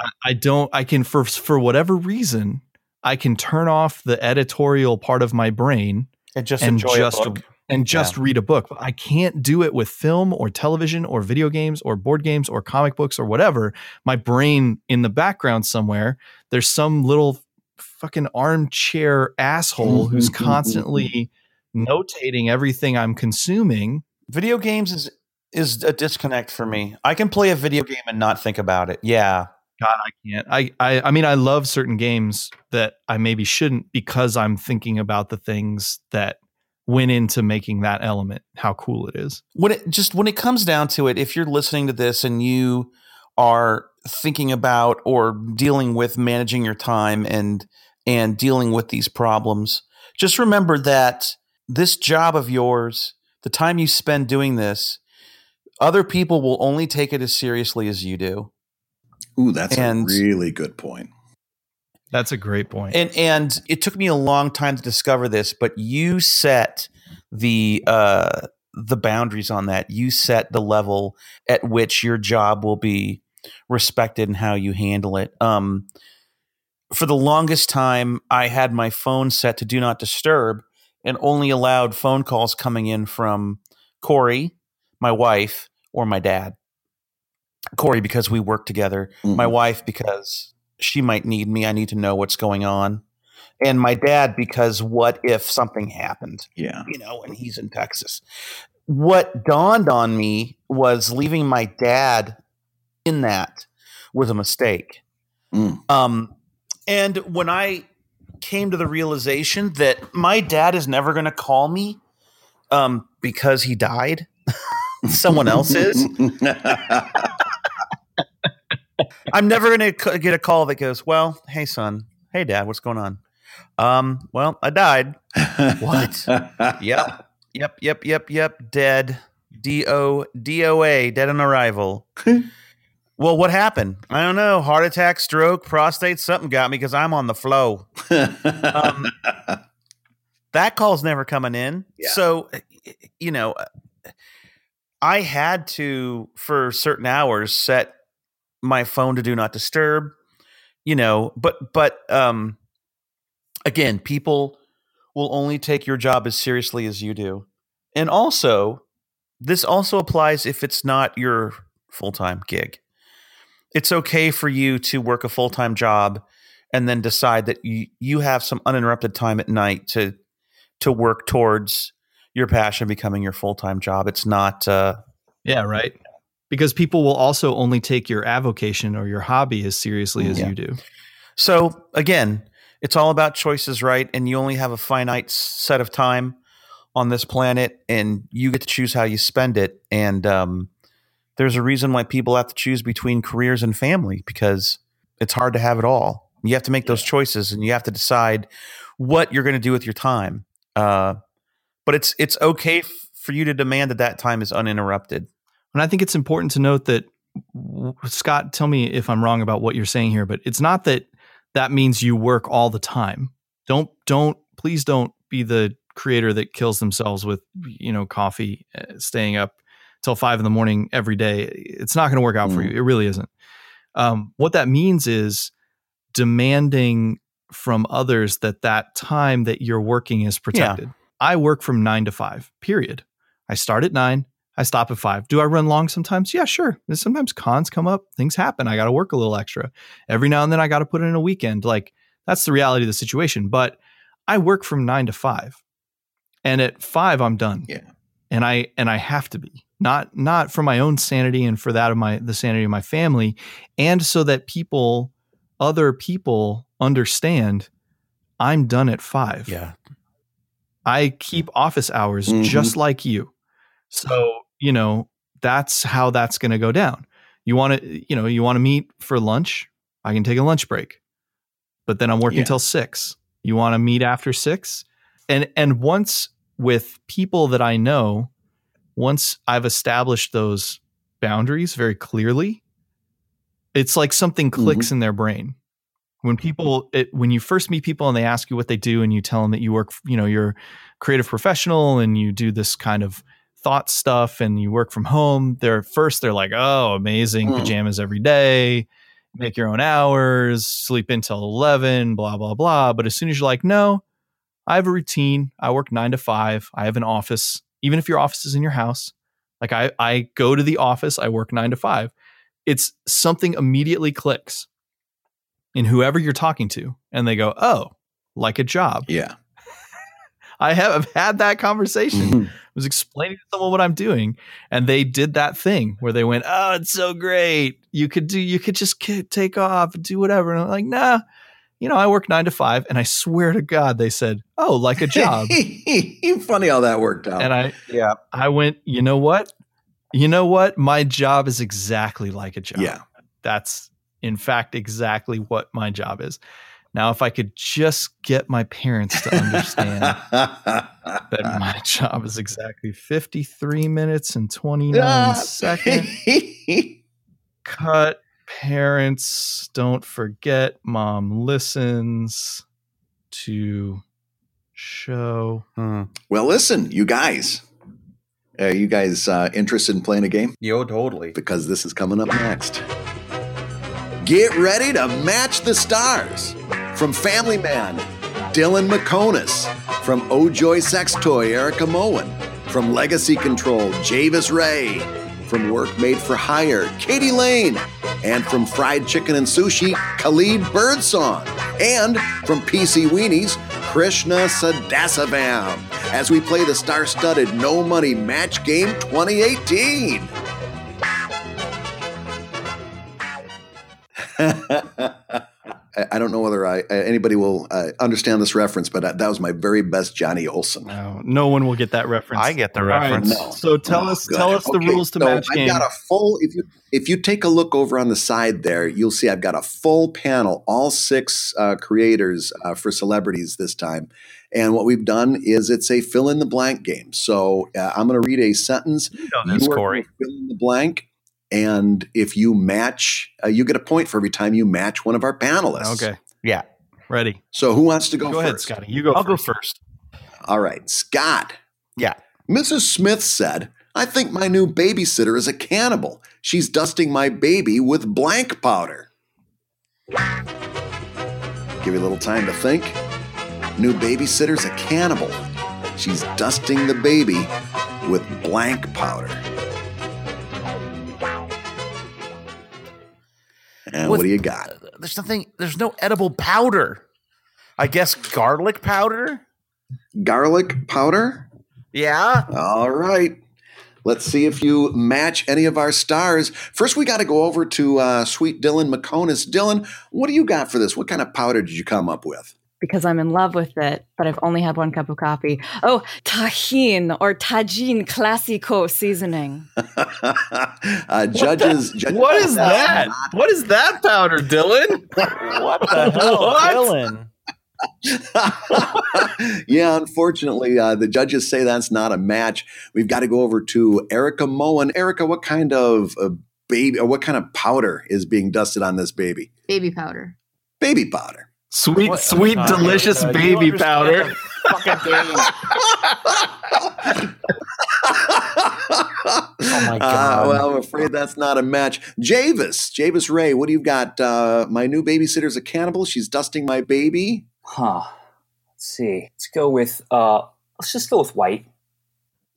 I, I don't I can for for whatever reason I can turn off the editorial part of my brain And just and enjoy just a book. And just read a book. But I can't do it with film or television or video games or board games or comic books or whatever. My brain in the background somewhere, there's some little fucking armchair asshole mm-hmm, who's mm-hmm, mm-hmm. constantly notating everything I'm consuming. Video games is is a disconnect for me. I can play a video game and not think about it. Yeah. God, I can't. I, I I mean, I love certain games that I maybe shouldn't because I'm thinking about the things that went into making that element. How cool it is. when it just when it comes down to it, if you're listening to this and you are thinking about or dealing with managing your time and and dealing with these problems, just remember that this job of yours, the time you spend doing this, other people will only take it as seriously as you do. Ooh, that's And- a really good point. That's a great point. And and it took me a long time to discover this, but you set the uh the boundaries on that. You set the level at which your job will be respected and how you handle it. Um for the longest time, I had my phone set to do not disturb and only allowed phone calls coming in from Corey, my wife, or my dad. Corey, because we work together. Mhm. My wife, because she might need me. I need to know what's going on. And my dad, because what if something happened? yeah. you know, and he's in Texas. What dawned on me was leaving my dad in that was a mistake. Mm. Um, and when I came to the realization that my dad is never going to call me um, because he died, [LAUGHS] someone else is. [LAUGHS] I'm never going to get a call that goes, "Well, hey son, hey dad, what's going on?" Um, well, I died. What? [LAUGHS] Yep. Yep. Yep. Yep. Yep. Dead. D O D O A. Dead on arrival. [LAUGHS] well, what happened? I don't know. Heart attack, stroke, prostate. Something got me because I'm on the flow. Um, that call's never coming in. Yeah. So, you know, I had to for certain hours set my phone to do not disturb. You know, but but um, again, people will only take your job as seriously as you do. And also, this also applies if it's not your full time gig. It's okay for you to work a full time job and then decide that you, you have some uninterrupted time at night to to work towards your passion becoming your full time job. It's not uh, Yeah, right. Because people will also only take your avocation or your hobby as seriously as Yeah. you do. So again, it's all about choices, right? And you only have a finite set of time on this planet, and you get to choose how you spend it. And um, there's a reason why people have to choose between careers and family because it's hard to have it all. You have to make those choices, and you have to decide what you're going to do with your time. Uh, but it's it's okay f- for you to demand that that time is uninterrupted. And I think it's important to note that Scott, tell me if I'm wrong about what you're saying here, but it's not that that means you work all the time. Don't don't please don't be the creator that kills themselves with you know coffee, uh, staying up till five in the morning every day. It's not going to work out for Mhm. you. It really isn't. Um, what that means is demanding from others that that time that you're working is protected. I work from nine to five. Period. I start at nine. I stop at five. Do I run long sometimes? Yeah, sure. And sometimes cons come up, things happen. I got to work a little extra. Every now and then I got to put in a weekend. Like that's the reality of the situation. But I work from nine to five. And at five, I'm done. Yeah. And I and I have to be. Not not for my own sanity and for that of my the sanity of my family. And so that people, other people understand I'm done at five. Yeah, I keep office hours Mhm. just like you. So, you know, that's how that's going to go down. You want to, you know, you want to meet for lunch, I can take a lunch break. But then I'm working Yeah. till 6. You want to meet after 6? And and once with people that I know, once I've established those boundaries very clearly, it's like something clicks mm-hmm. in their brain. When people, it, when you first meet people and they ask you what they do, and you tell them that you work, you know, you're a creative professional and you do this kind of thought stuff and you work from home, they're first they're like, oh, amazing, Mm. pajamas every day, make your own hours, sleep until eleven, blah blah blah. But as soon as you're like, no, I have a routine. I work nine to five. I have an office. Even if your office is in your house, like I, I go to the office. I work nine to five. It's something immediately clicks in whoever you're talking to, and they go, "Oh, like a job." Yeah. I have I've had that conversation. Mhm. I was explaining to someone what I'm doing, and they did that thing where they went, "Oh, it's so great! You could do, you could just k- take off, and do whatever." And I'm like, "Nah, you know, I work nine to five, and I swear to God, they said, "Oh, like a job." [LAUGHS] Funny how that worked out. and I, yeah. I went, you know what? You know what? My job is exactly like a job. yeah. That's in fact exactly what my job is. Now, if I could just get my parents to understand [LAUGHS] that my job is exactly 53 minutes and 29 Ah. seconds. Cut. Parents, don't forget, mom listens to show. Hmm. well, listen, you guys. Are you guys uh, interested in playing a game? Yo, totally. Because this is coming up next. Get ready to match the stars. From Family Man, Dylan Meconis. From Ojoy Sex Toy, Erica Moen. From Legacy Control, Javis Ray. From Work Made for Hire, Katie Lane. And from Fried Chicken and Sushi, Khalid Birdsong. And from PC Weenies, Krishna Sadasivam. As we play the star studded No Money Match Game 2018. [LAUGHS] I, I don't know whether I, anybody will uh, understand this reference, but uh, that was my very best Johnny Olson. No, no one will get that reference. I get the All right, reference. No. So tell Oh, us, good. tell us the Okay, rules to so match I've game. got a full. If you if you take a look over on the side there, you'll see I've got a full panel, all six uh, creators uh, for celebrities this time. And what we've done is it's a fill in the blank game. So uh, I'm going to read a sentence. You know this, you are Corey. Fill in the blank. And if you match, uh, you get a point for every time you match one of our panelists. okay, Yeah, ready. So who wants to go, Go, ahead. Scotty. You go. I'll go first. first. All right, Scott. Yeah. Mrs. Smith said, I think my new babysitter is a cannibal. She's dusting my baby with blank powder. Give you a little time to think. New babysitter's a cannibal. She's dusting the baby with blank powder. And With- what do you got? There's nothing. There's no edible powder. I guess garlic powder. Garlic powder? Yeah. All right. Let's see if you match any of our stars. First, we got to go over to uh, sweet Dylan Meconis. Dylan, what do you got for this? What kind of powder did you come up with? Because I'm in love with it, but I've only had one cup of coffee. Oh, tajin or tajin classico seasoning. [LAUGHS] uh, judges, judges. [LAUGHS] What is that? What is that powder, Dylan? [LAUGHS] What the hell, What? Dylan? yeah, unfortunately, uh, the judges say that's not a match. We've got to go over to Erica Moen. Erica, what kind of uh, baby or what kind of powder is being dusted on this baby? Baby powder. Baby powder. Sweet, What- sweet, Uh, delicious uh, baby powder. Fucking [LAUGHS] oh my God. well, I'm afraid that's not a match. Javis, Javis Ray, what do you got? Uh, my new babysitter's a cannibal. She's dusting my baby. Huh. Let's see. Let's go with uh let's just go with white.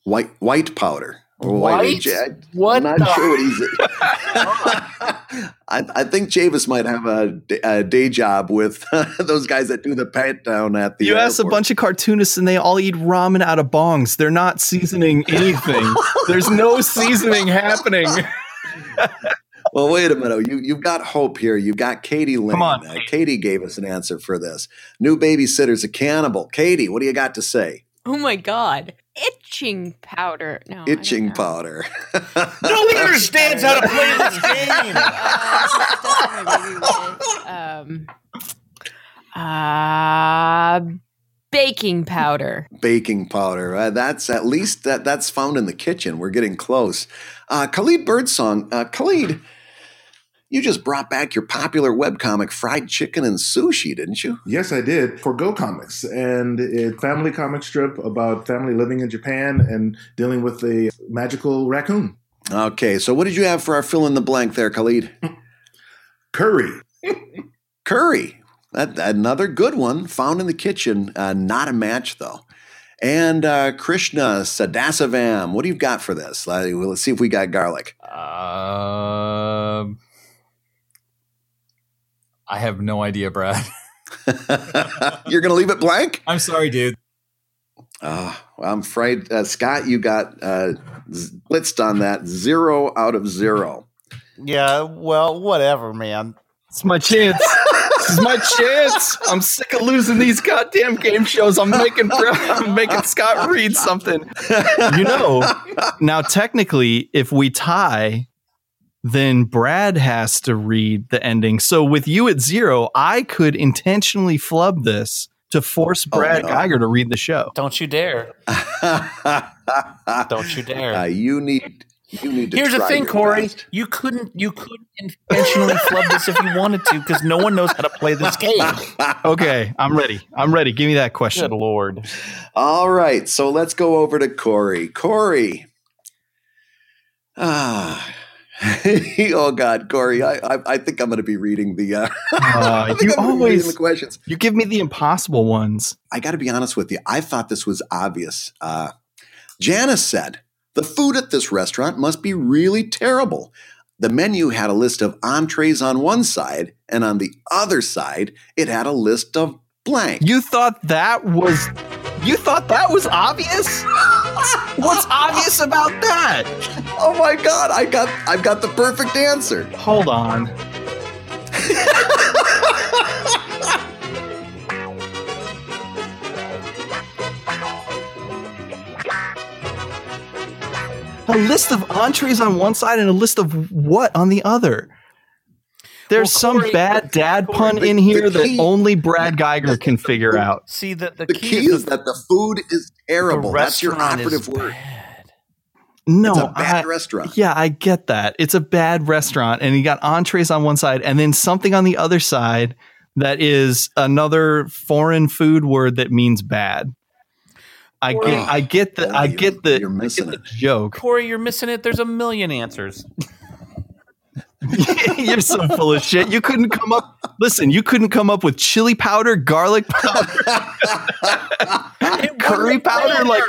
White white powder. Or White? What I'm not sure what he's. [LAUGHS] I, I think Javis might have a day job with [LAUGHS] those guys that do the pat down at the. You ask a bunch of cartoonists and they all eat ramen out of bongs. They're not seasoning anything. [LAUGHS] There's no seasoning happening. [LAUGHS] Well, wait a minute. You you've got hope here. You've got Katie Lane. Come on, Uh, Katie gave us an answer for this. New babysitter's a cannibal. Katie, what do you got to say? Oh my god. Itching powder. No. Itching powder. [LAUGHS] No one understands how to play this [LAUGHS] game. [LAUGHS] Uh, um, uh, baking powder. Baking powder. Uh, that's at least that that's found in the kitchen. We're getting close. Uh, Khalid Birdsong. Uh, Khalid, you just brought back your popular webcomic Fried Chicken and Sushi, didn't you? Yes, I did for Go Comics, and a family comic strip about family living in Japan and dealing with a magical raccoon. Okay, so what did you have for our fill in the blank there, Khalid? [LAUGHS] Curry. [LAUGHS] Curry. That, another good one found in the kitchen. Uh, not a match, though. And uh, Krishna Sadasivam. What do you got for this? Uh, let's see if we got garlic. Um, I have no idea, Brad. [LAUGHS] [LAUGHS] You're going to leave it blank? I'm sorry, dude. Uh, well, I'm afraid, uh, Scott, you got uh, z- blitzed on that. Zero out of zero. Yeah. Well, whatever, man. It's my chance. this is my chance. I'm sick of losing these goddamn game shows. I'm making I'm making Scott read something. [LAUGHS] You know, now technically, if we tie, then Brad has to read the ending. So with you at zero, I could intentionally flub this to force Oh, Brad no. Guigar to read the show. Don't you dare. [LAUGHS] Don't you dare. Uh, you need you need to. Here's the thing, Corey. best. You couldn't you couldn't intentionally flub this if you wanted to because no one knows how to play this game. [LAUGHS] Okay, I'm ready. I'm ready. Give me that Good question. lord. All right, so let's go over to Corey. Corey, ah, [LAUGHS] oh God, Corey, I, I I think I'm going to be reading the. Uh, [LAUGHS] think you I'm gonna be reading always- the questions. You give me the impossible ones. I got to be honest with you. I thought this was obvious. Uh, Janice said the food at this restaurant must be really terrible. The menu had a list of entrees on one side, and on the other side, it had a list of blank. You thought that was you thought that was obvious? [LAUGHS] What's obvious about that? Oh my God! I got I've got the perfect answer. Hold on. a list of entrees on one side and a list of what on the other. There's Well, some bad dad Corey, pun the- in here the that key- only Brad Guigar can [LAUGHS] figure out. See the the, The key is that the food is the terrible. That's your operative word. bad. No, it's a bad I- restaurant. Yeah, I get that. It's a bad restaurant, and you got entrees on one side, and then something on the other side that is another foreign food word that means bad. I Wow. get, I get the, Boy, I get the, you're I missing get the joke. Corey, you're missing it. There's a million answers. [LAUGHS] [LAUGHS] You're so full of shit. You couldn't come up. Listen, you couldn't come up with chili powder, garlic powder, curry powder. Like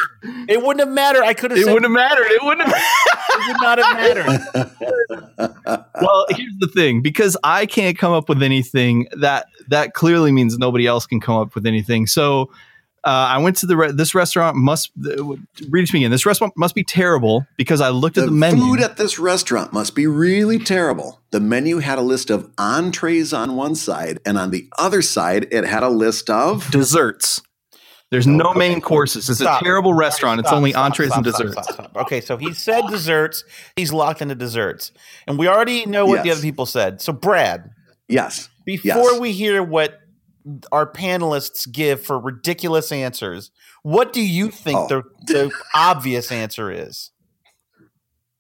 It wouldn't have mattered. I could have it said wouldn't have mattered. It wouldn't have. [LAUGHS] it would not have mattered. [LAUGHS] well, here's the thing: because I can't come up with anything, that that clearly means nobody else can come up with anything. So. Uh, I went to the re- this restaurant must uh, read me again. This restaurant must be terrible because I looked The at the menu. food at this restaurant must be really terrible. The menu had a list of entrees on one side, and on the other side, it had a list of. desserts. There's no main courses. It's Stop. a terrible restaurant. It's only stop, entrees stop, and desserts. stop, stop. Okay, so he said desserts. He's locked into desserts, and we already know what the other people said. So, Brad, Yes. before Yes. we hear what our panelists give for ridiculous answers, what do you think Oh. the, the obvious answer is?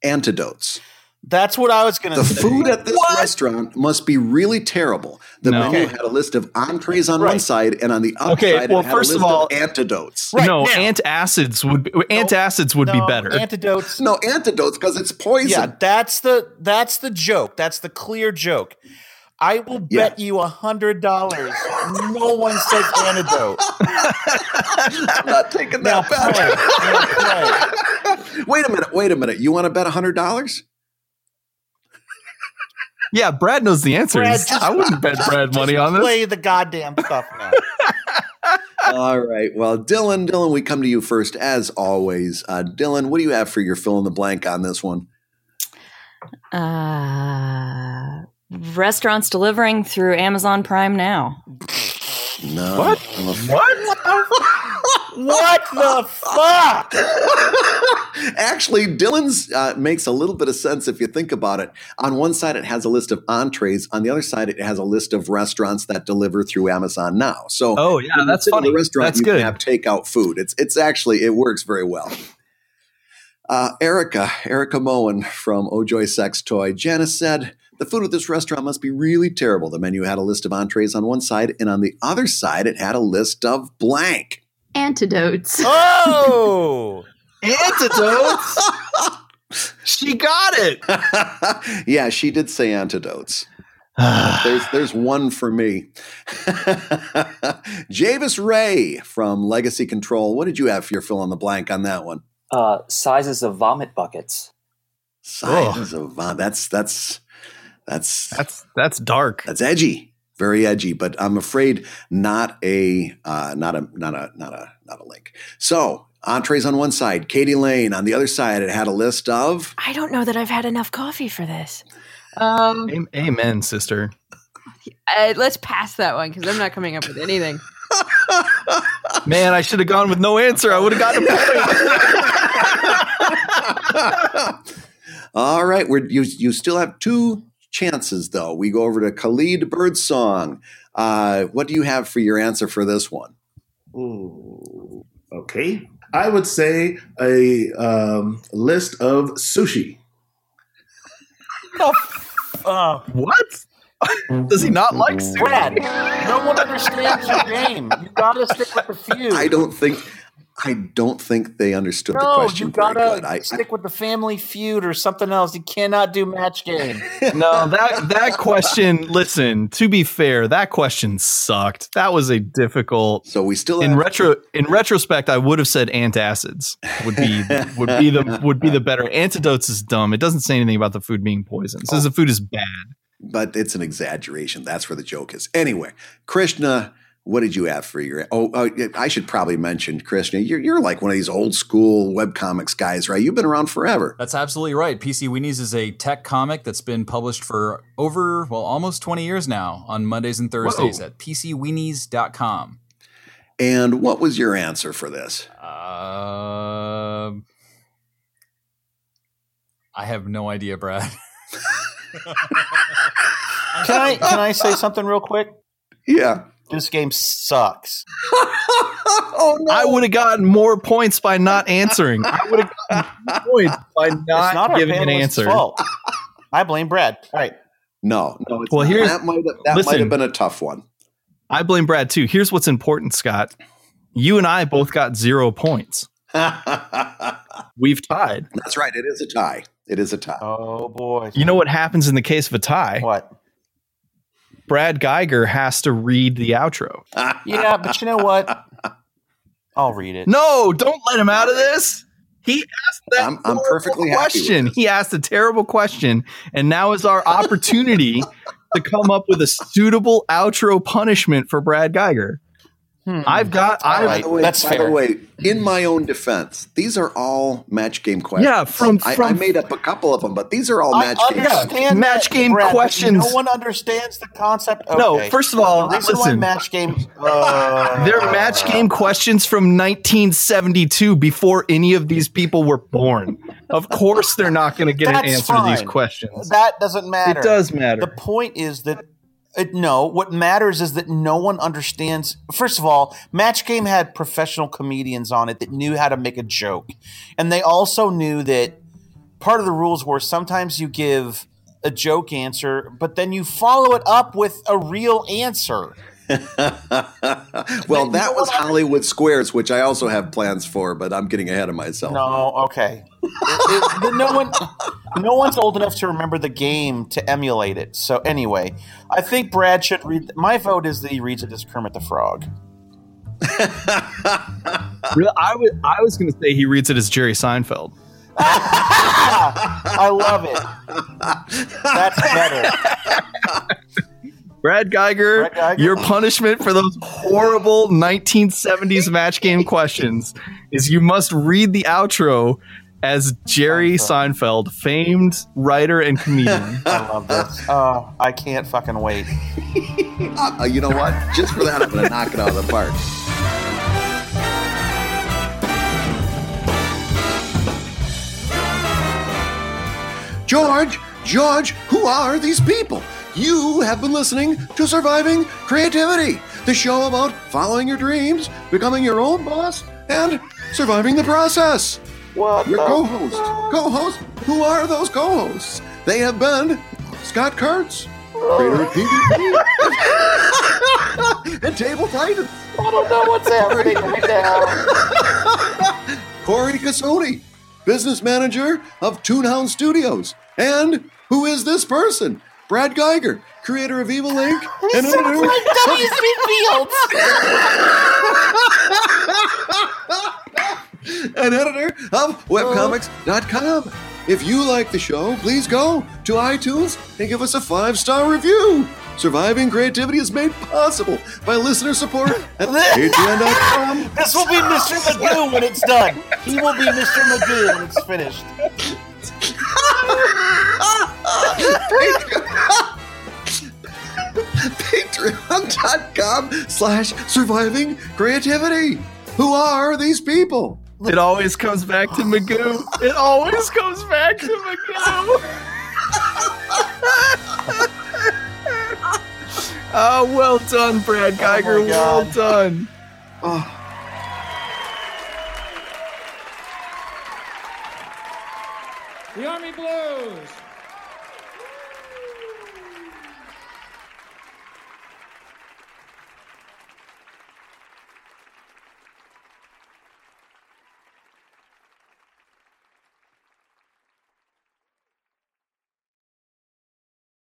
Antidotes. That's what I was going to The say. food at this restaurant must be really terrible. The No. menu had a list of entrees on one side, and on the other Okay, side, well, it had first a of list all- antidotes. Right no, now. antacids would be, antacids would be better. Antidotes. No antidotes because it's poison. Yeah, that's the that's the joke. That's the clear joke. I will Yeah. bet you a hundred dollars. No one says antidote. I'm [LAUGHS] not taking that play. bet. Wait a minute. Wait a minute. You want to bet a hundred dollars? yeah, Brad knows the answers. Brad, just- I wouldn't bet Brad money on this. Play the goddamn stuff now. [LAUGHS] All right. Well, Dylan, Dylan, we come to you first as always. Uh, Dylan, what do you have for your fill in the blank on this one? Uh, restaurants delivering through Amazon Prime now. No. What? What? What the fuck? Actually, Dylan's uh, makes a little bit of sense if you think about it. On one side, it has a list of entrees. On the other side, it has a list of restaurants that deliver through Amazon now. So, Oh yeah, that's sit in funny. The restaurant, That's you good. can have takeout food. It's it's actually it works very well. Uh, Erica, Erica Moen from Ojoy Sex Toy. Janice said the food at this restaurant must be really terrible. The menu had a list of entrees on one side, and on the other side, it had a list of blank. Antidotes. Oh, [LAUGHS] Antidotes. [LAUGHS] she got it. [LAUGHS] yeah, she did say antidotes. [SIGHS] There's there's one for me. Javis Ray from Legacy Control. What did you have for your fill in the blank on that one? Uh, sizes of vomit buckets. Sizes of uh, that's that's that's that's that's dark. That's edgy, very edgy. But I'm afraid not a uh, not a not a not a not a link. So entrees on one side, Katie Lane on the other side. It had a list of I don't know that I've had enough coffee for this. Um, Amen, sister. uh, let's pass that one because I'm not coming up with anything. [LAUGHS] Man, I should have gone with no answer. I would have gotten a point. [LAUGHS] All right, we're you you still have two chances though. We go over to Khalid Birdsong. Uh, what do you have for your answer for this one? Ooh, okay. I would say a um, list of sushi. oh, what? Does he not like sushi? Brad, no one understands your game. You gotta stick with the few. I don't think I don't think they understood the No, question. you gotta good. I, I, stick with the Family Feud or something else. You cannot do match game. [LAUGHS] No, that that question. Listen, to be fair, that question sucked. That was a difficult. so we still In have, retro, in retrospect, I would have said antacids would be would be the would be the better. Antidotes is dumb. It doesn't say anything about the food being poisoned. It says oh. the food is bad. but it's an exaggeration. That's where the joke is. Anyway, Krishna, what did you have for your? Oh, uh, I should probably mention Krishna. You're you're like one of these old school web comics guys, right? You've been around forever. That's absolutely right. PC Weenies is a tech comic that's been published for over, well, almost 20 years now on Mondays and Thursdays Whoa. at PCWeenies.com. And what was your answer for this? Uh, I have no idea, Brad. [LAUGHS] Can I can I say something real quick? [LAUGHS] Yeah. This game sucks. [LAUGHS] oh no! I would have gotten more points by not answering. I would have gotten more points by it's not, not our giving an answer. fault. I blame Brad. All right. No, no. It's Well, not. here's- that might have, that might have been a tough one. I blame Brad too. Here's what's important, Scott. You and I both got zero points. [LAUGHS] We've tied. That's right. It is a tie. It is a tie. Oh boy. You know what happens in the case of a tie? what? Brad Guigar has to read the outro. Yeah, but you know what? I'll read it. No, don't let him out of this. He asked that I'm- I'm perfectly happy question. He asked a terrible question, and now is our opportunity to come up with a suitable outro punishment for Brad Guigar. Hmm. I've got. All I right. By the way, That's by fair. the way, in my own defense, these are all match game questions. Yeah, from- I, from- I made up a couple of them, but these are all I match game. understand Match game Brad, questions. No one understands the concept. Of. No, first of all, the reason why listen. match game. Uh, [LAUGHS] They're match game questions from 1972 before any of these people were born. Of course, they're not going to get an That's answer to these questions. That doesn't matter. It does matter. The point is that it, no, what matters is that no one understands. First of all, Match Game had professional comedians on it that knew how to make a joke, and they also knew that part of the rules were sometimes you give a joke answer, but then you follow it up with a real answer. [LAUGHS] well, that was Hollywood Squares, which I also have plans for, but I'm getting ahead of myself. No, okay. It- it- no one, no one's old enough to remember the game to emulate it. So anyway, I think Brad should read. My vote is that he reads it as Kermit the Frog. [LAUGHS] Really, I was I was going to say he reads it as Jerry Seinfeld. [LAUGHS] I love it. That's better. Brad Guigar, Brad Guigar? your punishment for those horrible 1970s match game questions is you must read the outro as Jerry Seinfeld, famed writer and comedian. [LAUGHS] I love this. Oh, I can't fucking wait. [LAUGHS] Uh, you know what? Just for that, I'm going to knock it out of the park. George, George, who are these people? You have been listening to Surviving Creativity, the show about following your dreams, becoming your own boss, and surviving the process. What Your co-host, co-host, who are those co-hosts? They have been Scott Kurtz, creator of [LAUGHS] PvP, and Table Titans. I don't know what's happening right now. [LAUGHS] Corey Casoni, business manager of Toonhound Studios. And who is this person? Brad Guigar, creator of Evil Inc. [LAUGHS] and editor Like W.C. [LAUGHS] Fields. and editor of webcomics.com. If you like the show, please go to iTunes and give us a five star review. Surviving creativity is made possible by listener support at [LAUGHS] patreon.com. This will be Mr. Magoo when it's done. He will be Mr. Magoo when it's finished. Patreon.com slash surviving creativity. Who are these people? It always comes back to Magoo. It always comes back to Magoo. oh, [LAUGHS] well done, Brad Guigar. Oh my well done. Oh, The Army Blues.